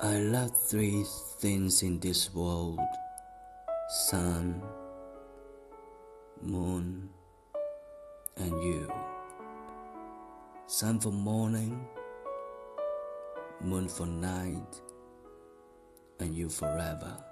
I love three things in this world sun, moon, and you. Sun for morning, moon for night, and you forever.